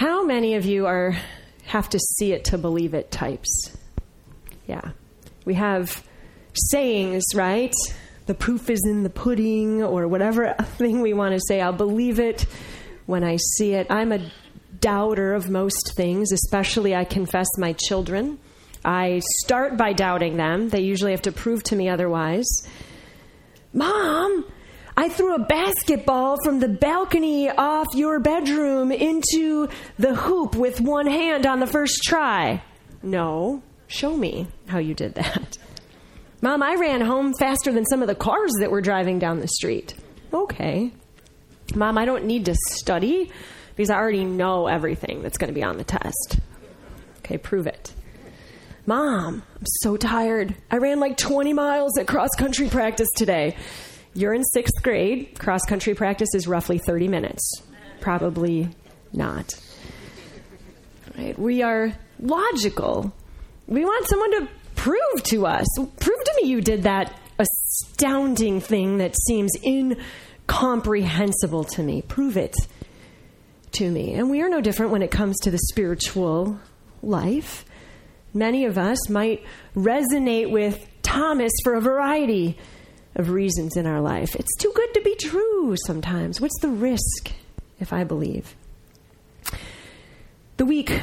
How many of you are have to see it to believe it types? Yeah. We have sayings, right? The proof is in the pudding, or whatever thing we want to say. I'll believe it when I see it. I'm a doubter of most things, especially I confess my children. I start by doubting them. They usually have to prove to me otherwise. Mom, I threw a basketball from the balcony off your bedroom into the hoop with one hand on the first try. No, show me how you did that. Mom, I ran home faster than some of the cars that were driving down the street. Okay. Mom, I don't need to study because I already know everything that's going to be on the test. Okay, prove it. Mom, I'm so tired. I ran like 20 miles at cross country practice today. You're in sixth grade. Cross country practice is roughly 30 minutes. Probably not. Right? We are logical. We want someone to prove to us. Prove to me you did that astounding thing that seems incomprehensible to me. Prove it to me. And we are no different when it comes to the spiritual life. Many of us might resonate with Thomas for a variety of reasons in our life. It's too good to be true sometimes. What's the risk if I believe? The week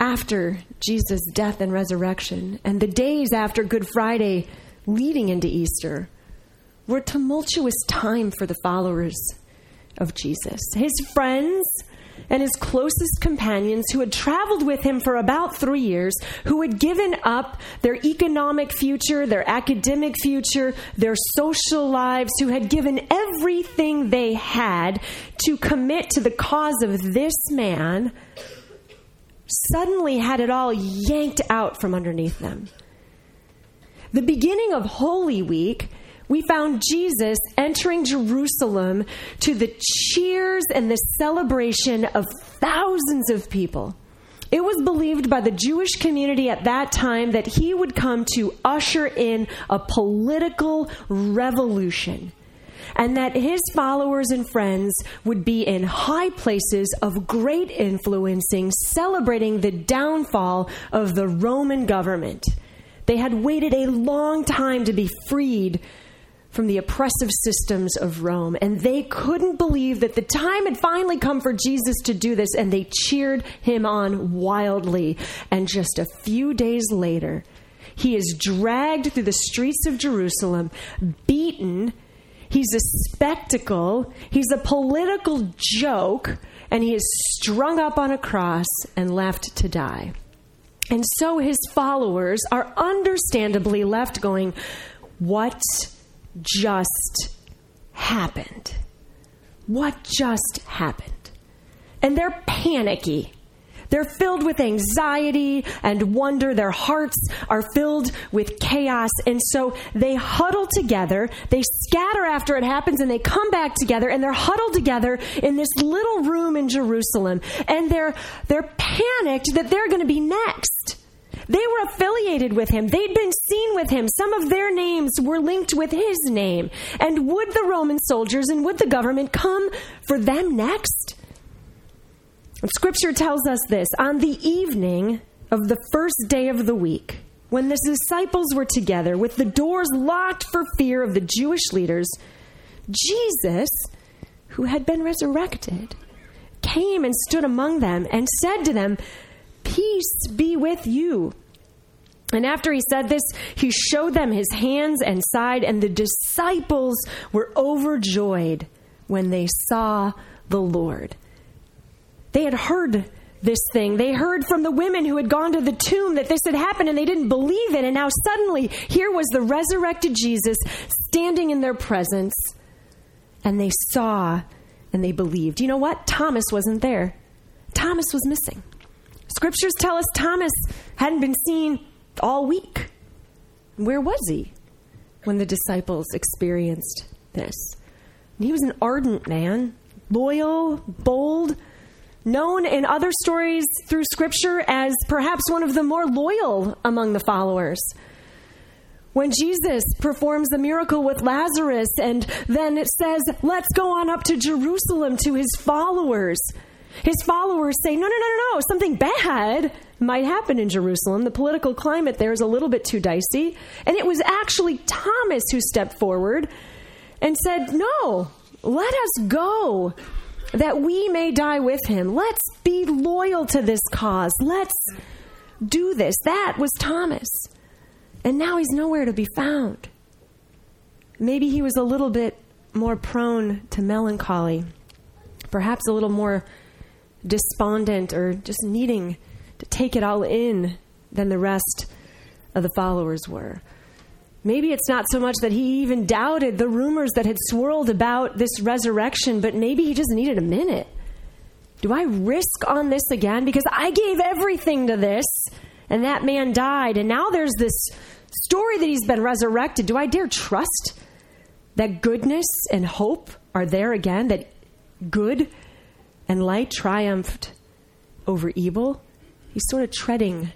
after Jesus' death and resurrection, and the days after Good Friday leading into Easter, were a tumultuous time for the followers of Jesus. His friends and his closest companions who had traveled with him for about three years, who had given up their economic future, their academic future, their social lives, who had given everything they had to commit to the cause of this man, suddenly had it all yanked out from underneath them. The beginning of Holy Week we found Jesus entering Jerusalem to the cheers and the celebration of thousands of people. It was believed by the Jewish community at that time that he would come to usher in a political revolution and that his followers and friends would be in high places of great influencing, celebrating the downfall of the Roman government. They had waited a long time to be freed from the oppressive systems of Rome. And they couldn't believe that the time had finally come for Jesus to do this, and they cheered him on wildly. And just a few days later, he is dragged through the streets of Jerusalem, beaten. He's a spectacle, he's a political joke, and he is strung up on a cross and left to die. And so his followers are understandably left going, What just happened? What just happened? And they're panicky. They're filled with anxiety and wonder. Their hearts are filled with chaos. And so they huddle together. They scatter after it happens and they come back together and they're huddled together in this little room in Jerusalem. And they're, they're panicked that they're going to be next. They were affiliated with him. They'd been seen with him. Some of their names were linked with his name. And would the Roman soldiers and would the government come for them next? Scripture tells us this on the evening of the first day of the week, when the disciples were together with the doors locked for fear of the Jewish leaders, Jesus, who had been resurrected, came and stood among them and said to them, Peace be with you. And after he said this, he showed them his hands and side, and the disciples were overjoyed when they saw the Lord. They had heard this thing. They heard from the women who had gone to the tomb that this had happened and they didn't believe it. And now suddenly, here was the resurrected Jesus standing in their presence. And they saw and they believed. You know what? Thomas wasn't there, Thomas was missing. Scriptures tell us Thomas hadn't been seen all week. Where was he when the disciples experienced this? he was an ardent man, loyal, bold, known in other stories through Scripture as perhaps one of the more loyal among the followers. When Jesus performs the miracle with Lazarus and then it says, Let's go on up to Jerusalem to his followers. His followers say, no, no, no, no, no, something bad might happen in Jerusalem. The political climate there is a little bit too dicey. And it was actually Thomas who stepped forward and said, no, let us go that we may die with him. Let's be loyal to this cause. Let's do this. That was Thomas. And now he's nowhere to be found. Maybe he was a little bit more prone to melancholy, perhaps a little more despondent or just needing to take it all in than the rest of the followers were. Maybe it's not so much that he even doubted the rumors that had swirled about this resurrection, but maybe he just needed a minute. Do I risk on this again? Because I gave everything to this, and that man died, and now there's this story that he's been resurrected. Do I dare trust that goodness and hope are there again? That good and light triumphed over evil? He's sort of treading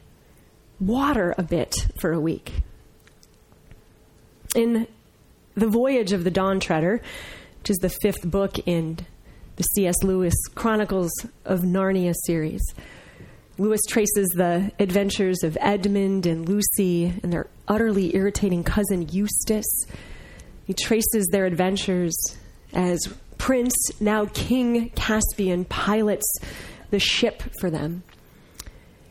water a bit for a week in The Voyage of the Dawn Treader, which is the fifth book in the C.S. Lewis Chronicles of Narnia series. Lewis traces the adventures of Edmund and Lucy and their utterly irritating cousin Eustace. He traces their adventures as Prince, now King Caspian, pilots the ship for them.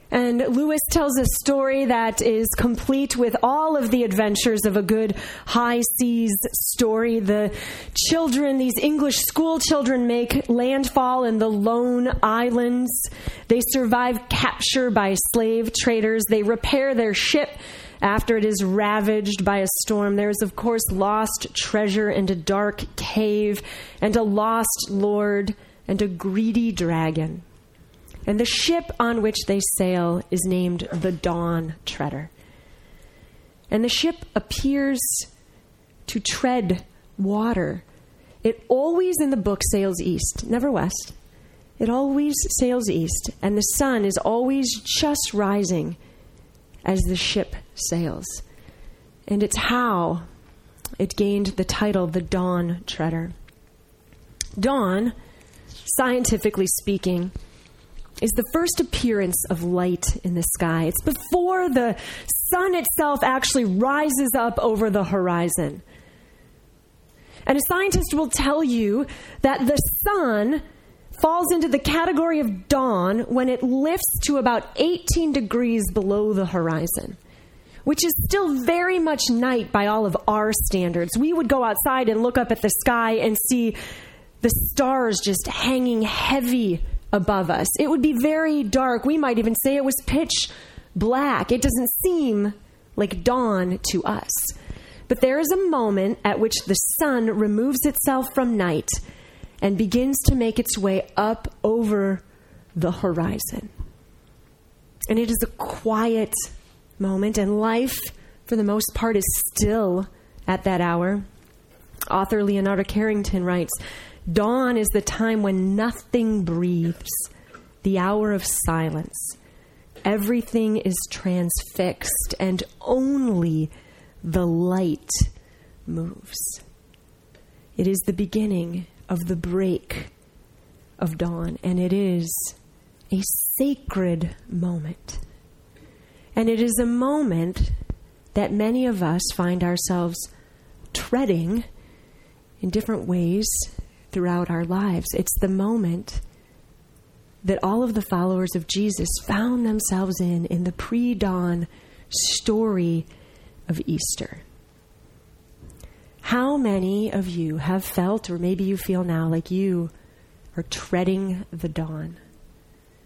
And Lewis tells a story that is complete with all of the adventures of a good high seas story. The children, these English school children, make landfall in the Lone Islands. They survive capture by slave traders. They repair their ship after it is ravaged by a storm. There is, of course, lost treasure and a dark cave, and a lost lord, and a greedy dragon. And the ship on which they sail is named the Dawn Treader. And the ship appears to tread water. It always in the book sails east, never west. It always sails east, and the sun is always just rising as the ship sails. And it's how it gained the title the Dawn Treader. Dawn, scientifically speaking, is the first appearance of light in the sky. It's before the sun itself actually rises up over the horizon. And a scientist will tell you that the sun falls into the category of dawn when it lifts to about 18 degrees below the horizon, which is still very much night by all of our standards. We would go outside and look up at the sky and see the stars just hanging heavy above us. It would be very dark. We might even say it was pitch black. It doesn't seem like dawn to us. But there is a moment at which the sun removes itself from night and begins to make its way up over the horizon. And it is a quiet moment, and life, for the most part, is still at that hour. Author Leonora Carrington writes Dawn is the time when nothing breathes, the hour of silence. Everything is transfixed, and only the light moves. It is the beginning of the break of dawn, and it is a sacred moment. And it is a moment that many of us find ourselves treading in different ways throughout our lives. It's the moment that all of the followers of Jesus found themselves in in the pre dawn story of Easter. How many of you have felt, or maybe you feel now, like you are treading the dawn?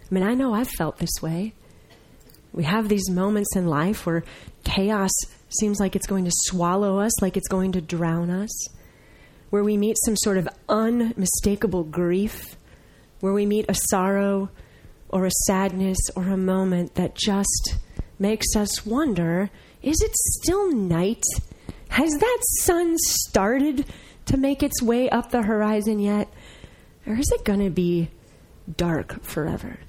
I mean, I know I've felt this way. We have these moments in life where chaos seems like it's going to swallow us, like it's going to drown us where we meet some sort of unmistakable grief, where we meet a sorrow or a sadness or a moment that just makes us wonder is it still night? Has that sun started to make its way up the horizon yet? Or is it going to be dark forever?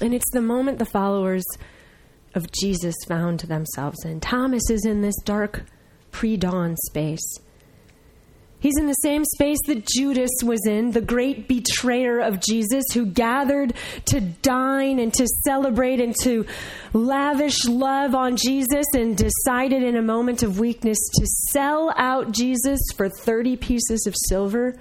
And it's the moment the followers of Jesus found themselves in. Thomas is in this dark pre dawn space. He's in the same space that Judas was in, the great betrayer of Jesus, who gathered to dine and to celebrate and to lavish love on Jesus and decided in a moment of weakness to sell out Jesus for 30 pieces of silver.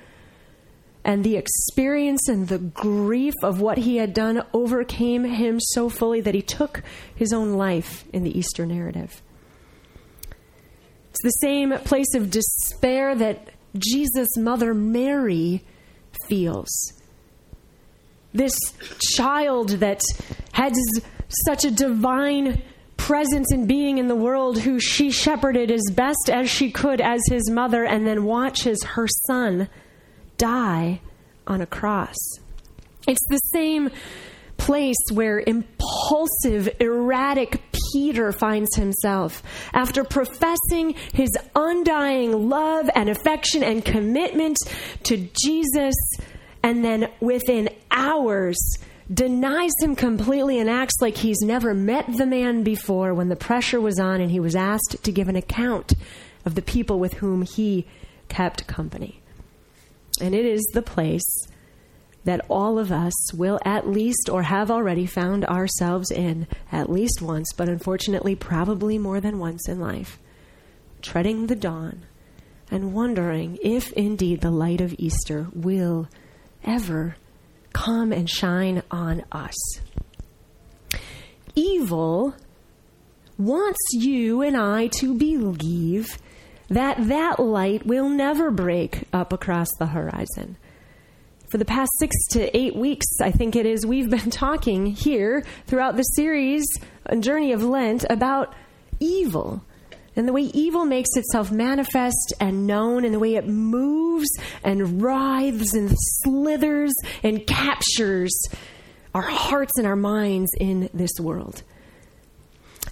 And the experience and the grief of what he had done overcame him so fully that he took his own life in the Easter narrative. It's the same place of despair that Jesus' mother Mary feels. This child that had such a divine presence and being in the world who she shepherded as best as she could as his mother and then watches her son die on a cross. It's the same place where impulsive, erratic Peter finds himself. After professing his undying love and affection and commitment to Jesus, and then within hours, denies him completely and acts like he's never met the man before when the pressure was on and he was asked to give an account of the people with whom he kept company. And it is the place that all of us will at least or have already found ourselves in at least once, but unfortunately, probably more than once in life, treading the dawn and wondering if indeed the light of Easter will ever come and shine on us. Evil wants you and I to believe that that light will never break up across the horizon for the past six to eight weeks, I think it is, we've been talking here throughout the series, Journey of Lent, about evil and the way evil makes itself manifest and known, and the way it moves and writhes and slithers and captures our hearts and our minds in this world.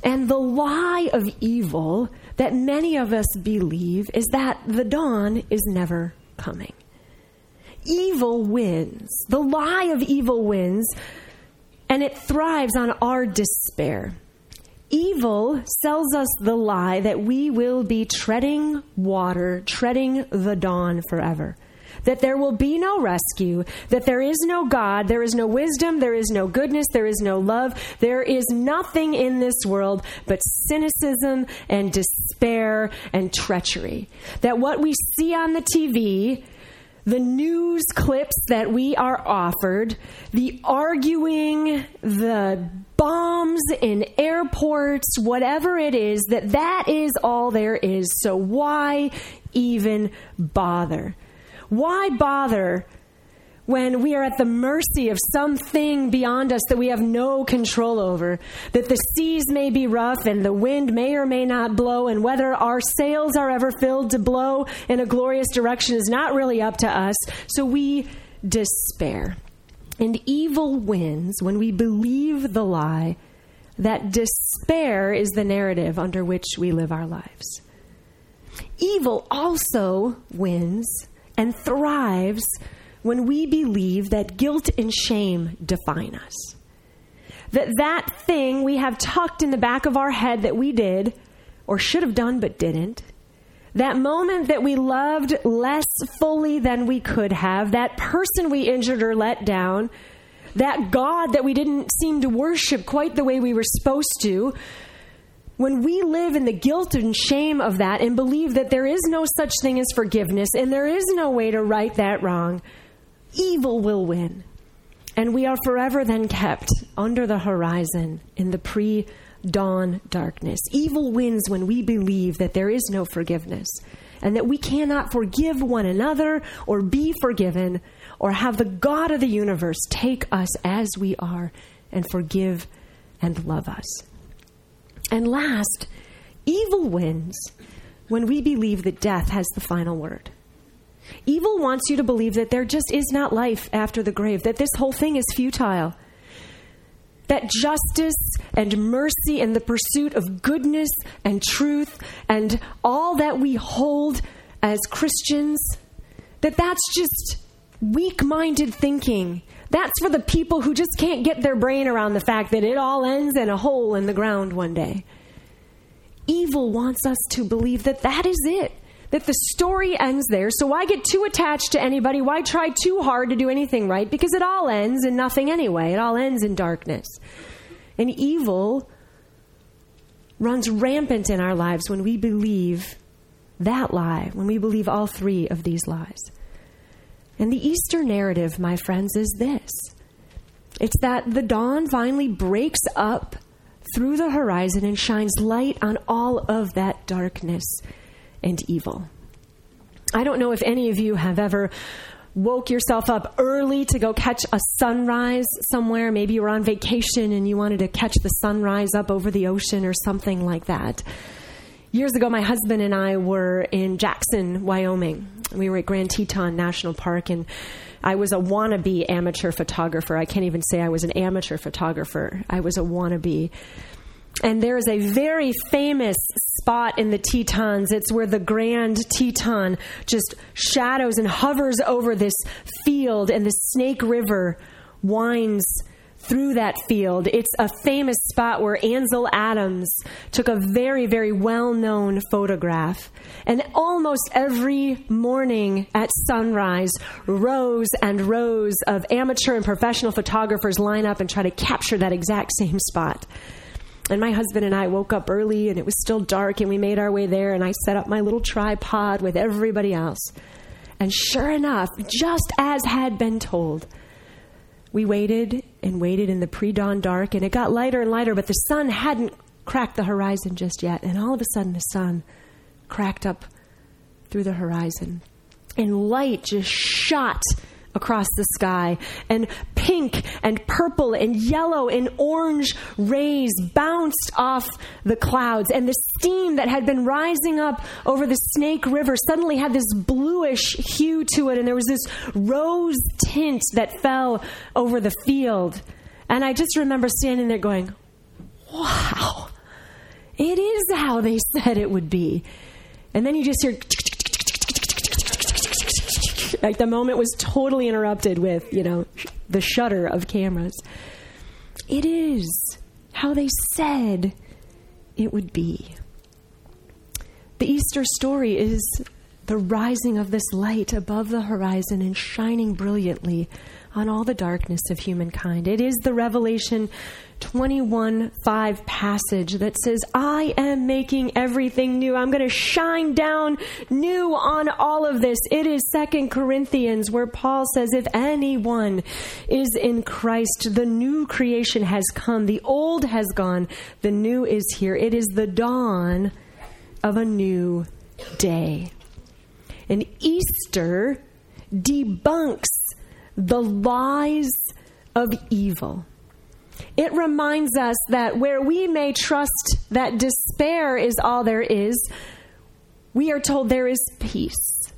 And the lie of evil that many of us believe is that the dawn is never coming evil wins. The lie of evil wins, and it thrives on our despair. Evil sells us the lie that we will be treading water, treading the dawn forever. That there will be no rescue, that there is no God, there is no wisdom, there is no goodness, there is no love, there is nothing in this world but cynicism and despair and treachery. That what we see on the TV the news clips that we are offered, the arguing, the bombs in airports, whatever it is, that that is all there is. So why even bother? Why bother when we are at the mercy of something beyond us that we have no control over, that the seas may be rough and the wind may or may not blow, and whether our sails are ever filled to blow in a glorious direction is not really up to us. So we despair. And evil wins when we believe the lie that despair is the narrative under which we live our lives. Evil also wins and thrives when we believe that guilt and shame define us. That that thing we have tucked in the back of our head that we did or should have done but didn't, that moment that we loved less fully than we could have, that person we injured or let down, that God that we didn't seem to worship quite the way we were supposed to, when we live in the guilt and shame of that and believe that there is no such thing as forgiveness and there is no way to right that wrong, evil will win. And we are forever then kept under the horizon in the pre dawn darkness. Evil wins when we believe that there is no forgiveness and that we cannot forgive one another or be forgiven or have the God of the universe take us as we are and forgive and love us. And last, evil wins when we believe that death has the final word. Evil wants you to believe that there just is not life after the grave, that this whole thing is futile. That justice and mercy and the pursuit of goodness and truth and all that we hold as Christians, that that's just weak minded thinking. That's for the people who just can't get their brain around the fact that it all ends in a hole in the ground one day. Evil wants us to believe that that is it that the story ends there. So why get too attached to anybody? Why try too hard to do anything right? Because it all ends in nothing anyway. It all ends in darkness. And evil runs rampant in our lives when we believe that lie, when we believe all three of these lies. And the Easter narrative, my friends, is this it's that the dawn finally breaks up through the horizon and shines light on all of that darkness and evil. I don't know if any of you have ever woke yourself up early to go catch a sunrise somewhere. Maybe you were on vacation and you wanted to catch the sunrise up over the ocean or something like that. Years ago, my husband and I were in Jackson, Wyoming. We were at Grand Teton National Park, and I was a wannabe amateur photographer. I can't even say I was an amateur photographer. I was a wannabe. And there is a very famous spot in the Tetons. It's where the Grand Teton just shadows and hovers over this field, and the Snake River winds through that field. It's a famous spot where Ansel Adams took a very, very well known photograph. And almost every morning at sunrise, rows and rows of amateur and professional photographers line up and try to capture that exact same spot. And my husband and I woke up early and it was still dark and we made our way there and I set up my little tripod with everybody else. And sure enough, just as had been told, we waited and waited in the pre dawn dark, and it got lighter and lighter, but the sun hadn't cracked the horizon just yet. And all of a sudden, the sun cracked up through the horizon, and light just shot across the sky, and pink and purple and yellow and orange rays bounced off the clouds, and the steam that had been rising up over the Snake River suddenly had this bluish hue to it, and there was this rose tint that fell over the field. And I just remember standing there going, wow, it is how they said it would be. And then you just hear like the moment was totally interrupted with, you know, the shutter of cameras. It is how they said it would be. The Easter story is the rising of this light above the horizon and shining brilliantly on all the darkness of humankind. It is the Revelation 21 5 passage that says, I am making everything new. I'm going to shine down new on all of this. It is Second Corinthians where Paul says, If anyone is in Christ, the new creation has come, the old has gone, the new is here. It is the dawn of a new day. And Easter debunks the lies of evil. It reminds us that where we may trust that despair is all there is, we are told there is peace.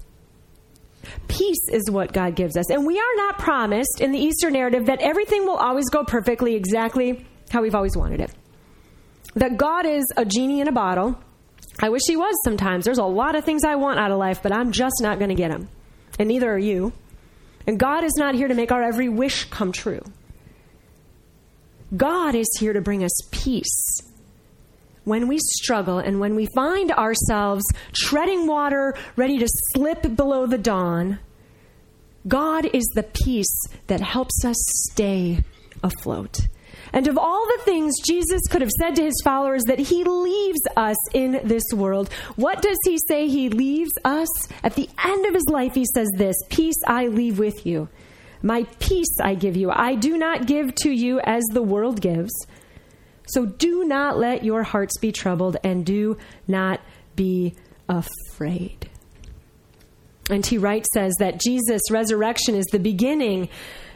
Peace is what God gives us. And we are not promised in the Easter narrative that everything will always go perfectly exactly how we've always wanted it. That God is a genie in a bottle. I wish He was sometimes. There's a lot of things I want out of life, but I'm just not going to get them. And neither are you. And God is not here to make our every wish come true. God is here to bring us peace. When we struggle and when we find ourselves treading water, ready to slip below the dawn, God is the peace that helps us stay afloat. And of all the things Jesus could have said to his followers that he leaves us in this world, what does he say he leaves us? At the end of his life, he says this Peace I leave with you. My peace I give you. I do not give to you as the world gives. So do not let your hearts be troubled and do not be afraid. N. T. Wright says that Jesus' resurrection is the beginning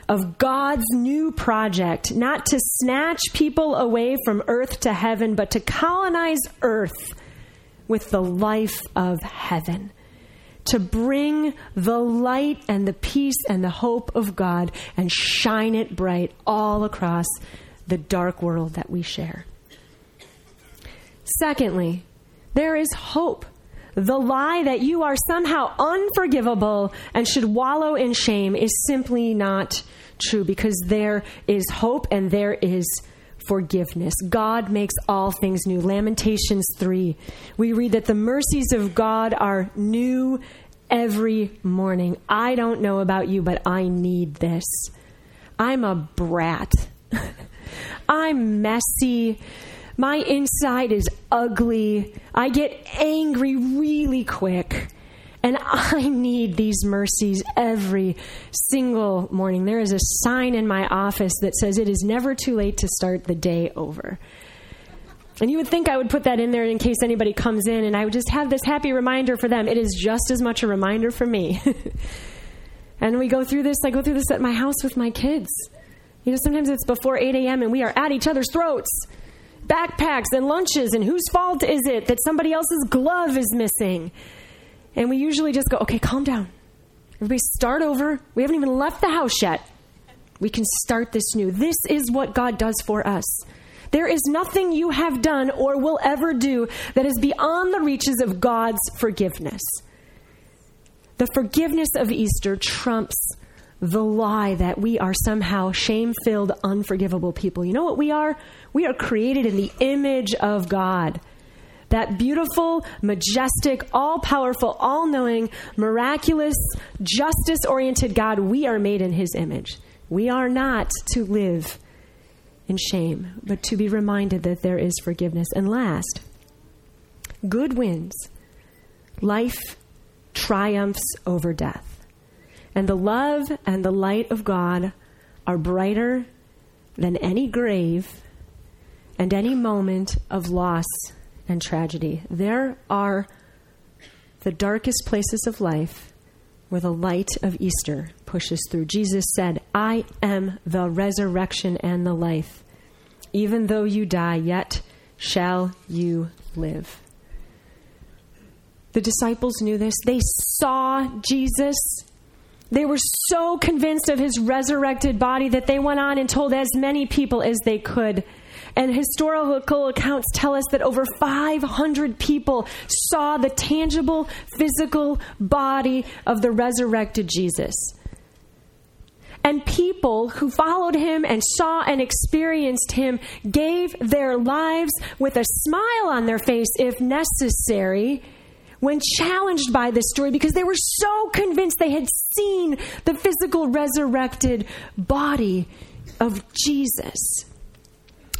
of God's new project, not to snatch people away from earth to heaven, but to colonize earth with the life of heaven. To bring the light and the peace and the hope of God and shine it bright all across the dark world that we share. Secondly, there is hope. The lie that you are somehow unforgivable and should wallow in shame is simply not true because there is hope and there is forgiveness. God makes all things new. Lamentations 3. We read that the mercies of God are new every morning. I don't know about you, but I need this. I'm a brat. I'm messy. My inside is ugly. I get angry really quick. And I need these mercies every single morning. There is a sign in my office that says it is never too late to start the day over. And you would think I would put that in there in case anybody comes in and I would just have this happy reminder for them. It is just as much a reminder for me. and we go through this, I go through this at my house with my kids. You know, sometimes it's before 8 a.m. and we are at each other's throats. Backpacks and lunches, and whose fault is it that somebody else's glove is missing? And we usually just go, okay, calm down. Everybody start over. We haven't even left the house yet. We can start this new. This is what God does for us. There is nothing you have done or will ever do that is beyond the reaches of God's forgiveness. The forgiveness of Easter trumps the lie that we are somehow shame filled, unforgivable people. You know what we are? We are created in the image of God. That beautiful, majestic, all powerful, all knowing, miraculous, justice oriented God, we are made in his image. We are not to live in shame, but to be reminded that there is forgiveness. And last, good wins. Life triumphs over death. And the love and the light of God are brighter than any grave and any moment of loss and tragedy. There are the darkest places of life where the light of Easter pushes through. Jesus said, I am the resurrection and the life. Even though you die, yet shall you live. The disciples knew this. They saw Jesus. They were so convinced of his resurrected body that they went on and told as many people as they could. And historical accounts tell us that over 500 people saw the tangible physical body of the resurrected Jesus. And people who followed him and saw and experienced him gave their lives with a smile on their face, if necessary, when challenged by this story because they were so convinced they had seen the physical resurrected body of Jesus.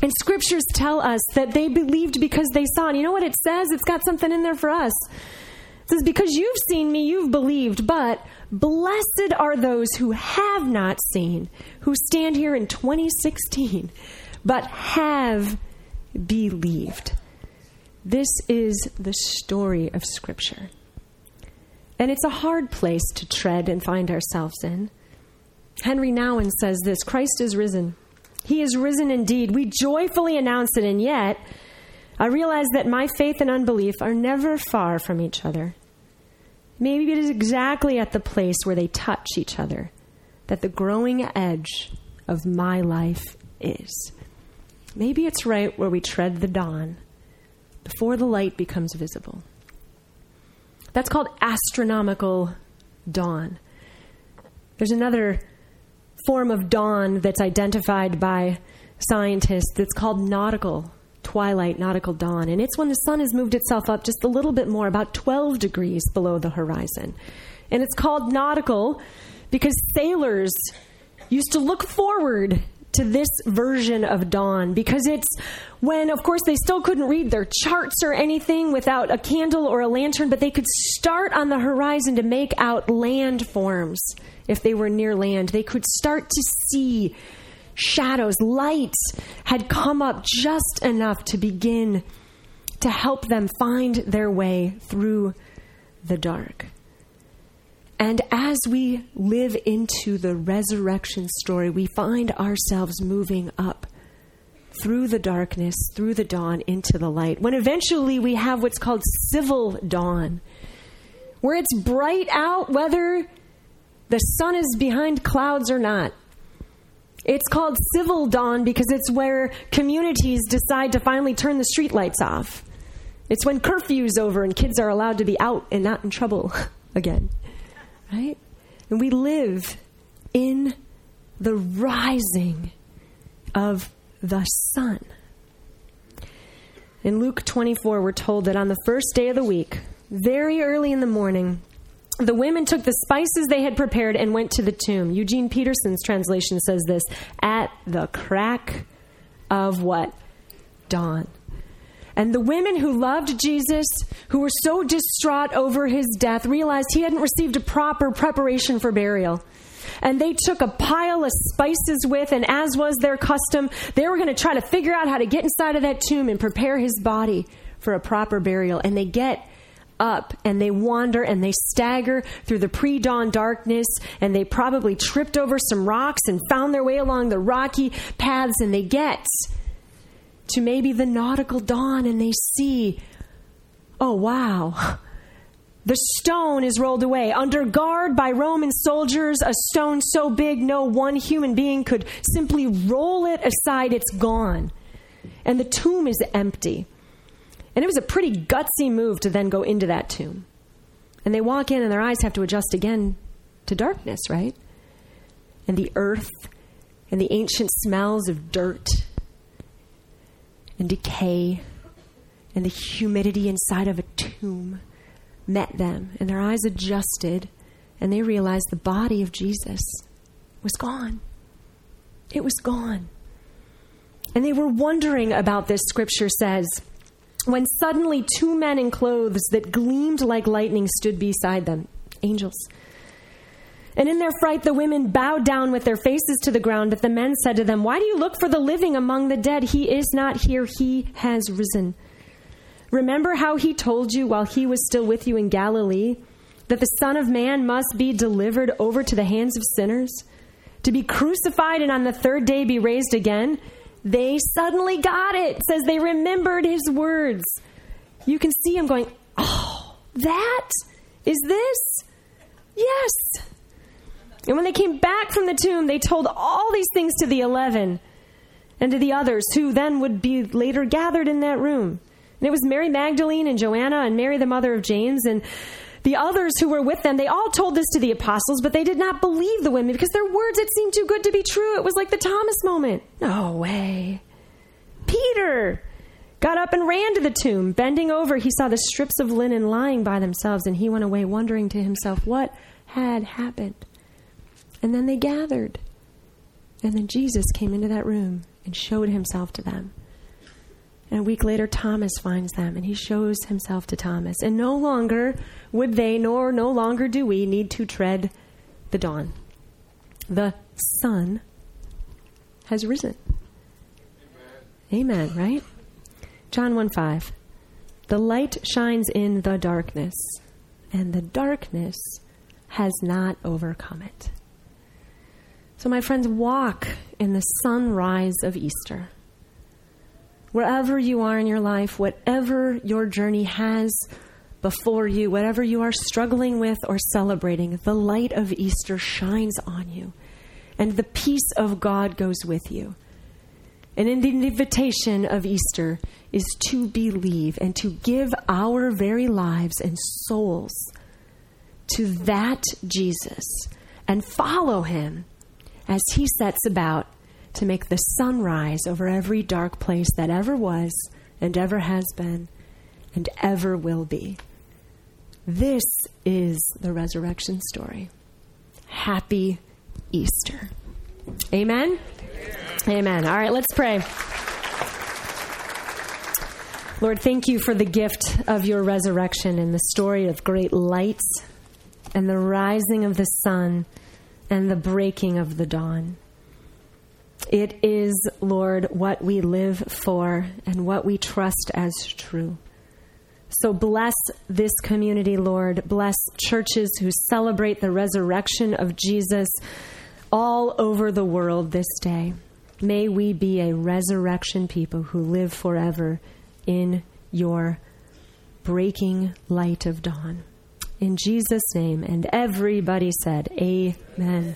And scriptures tell us that they believed because they saw. And you know what it says? It's got something in there for us. It says, Because you've seen me, you've believed, but blessed are those who have not seen, who stand here in 2016, but have believed. This is the story of Scripture. And it's a hard place to tread and find ourselves in. Henri Nouwen says this Christ is risen. He is risen indeed. We joyfully announce it, and yet I realize that my faith and unbelief are never far from each other. Maybe it is exactly at the place where they touch each other that the growing edge of my life is. Maybe it's right where we tread the dawn before the light becomes visible. That's called astronomical dawn. There's another form of dawn that's identified by scientists that's called nautical twilight, nautical dawn. And it's when the sun has moved itself up just a little bit more, about 12 degrees below the horizon. And it's called nautical because sailors used to look forward to this version of dawn because it's when, of course, they still couldn't read their charts or anything without a candle or a lantern, but they could start on the horizon to make out land forms if they were near land. They could start to see shadows. Light had come up just enough to begin to help them find their way through the dark. And as we live into the resurrection story, we find ourselves moving up through the darkness, through the dawn, into the light. When eventually we have what's called civil dawn, where it's bright out, whether the sun is behind clouds or not. It's called civil dawn because it's where communities decide to finally turn the streetlights off. It's when curfew's over and kids are allowed to be out and not in trouble again. Right? And we live in the rising of the sun. In Luke 24, we're told that on the first day of the week, very early in the morning, the women took the spices they had prepared and went to the tomb. Eugene Peterson's translation says this at the crack of what? Dawn. And the women who loved Jesus, who were so distraught over his death, realized he hadn't received a proper preparation for burial. And they took a pile of spices with, and as was their custom, they were going to try to figure out how to get inside of that tomb and prepare his body for a proper burial. And they get up and they wander and they stagger through the pre dawn darkness and they probably tripped over some rocks and found their way along the rocky paths and they get to maybe the nautical dawn and they see, oh wow, the stone is rolled away. Under guard by Roman soldiers, a stone so big no one human being could simply roll it aside. It's gone. And the tomb is empty. And it was a pretty gutsy move to then go into that tomb. And they walk in and their eyes have to adjust again to darkness, right? And the earth and the ancient smells of dirt and decay and the humidity inside of a tomb met them, and their eyes adjusted, and they realized the body of Jesus was gone. It was gone. And they were wondering about this, scripture says, when suddenly two men in clothes that gleamed like lightning stood beside them angels. And in their fright, the women bowed down with their faces to the ground. But the men said to them, Why do you look for the living among the dead? He is not here, he has risen. Remember how he told you while he was still with you in Galilee that the Son of Man must be delivered over to the hands of sinners, to be crucified and on the third day be raised again? They suddenly got it. says they remembered his words. You can see him going, Oh, that is this? Yes. And when they came back from the tomb, they told all these things to the eleven and to the others who then would be later gathered in that room. And it was Mary Magdalene and Joanna and Mary, the mother of James, and the others who were with them. They all told this to the apostles, but they did not believe the women because their words had seemed too good to be true. It was like the Thomas moment. No way. Peter got up and ran to the tomb. Bending over, he saw the strips of linen lying by themselves, and he went away wondering to himself what had happened. And then they gathered. And then Jesus came into that room and showed himself to them. And a week later, Thomas finds them and he shows himself to Thomas. And no longer would they, nor no longer do we, need to tread the dawn. The sun has risen. Amen, Amen right? John 1 5. The light shines in the darkness, and the darkness has not overcome it. So, my friends, walk in the sunrise of Easter wherever you are in your life, whatever your journey has before you, whatever you are struggling with or celebrating, the light of Easter shines on you, and the peace of God goes with you. And in the invitation of Easter is to believe and to give our very lives and souls to that Jesus and follow him as he sets about to make the sun rise over every dark place that ever was and ever has been and ever will be. This is the resurrection story. Happy Easter. Amen? Amen. All right, let's pray. Lord, thank you for the gift of your resurrection and the story of great lights and the rising of the sun and the breaking of the dawn. It is, Lord, what we live for and what we trust as true. So bless this community, Lord. Bless churches who celebrate the resurrection of Jesus all over the world this day. May we be a resurrection people who live forever in your breaking light of dawn. In Jesus' name. And everybody said, Amen.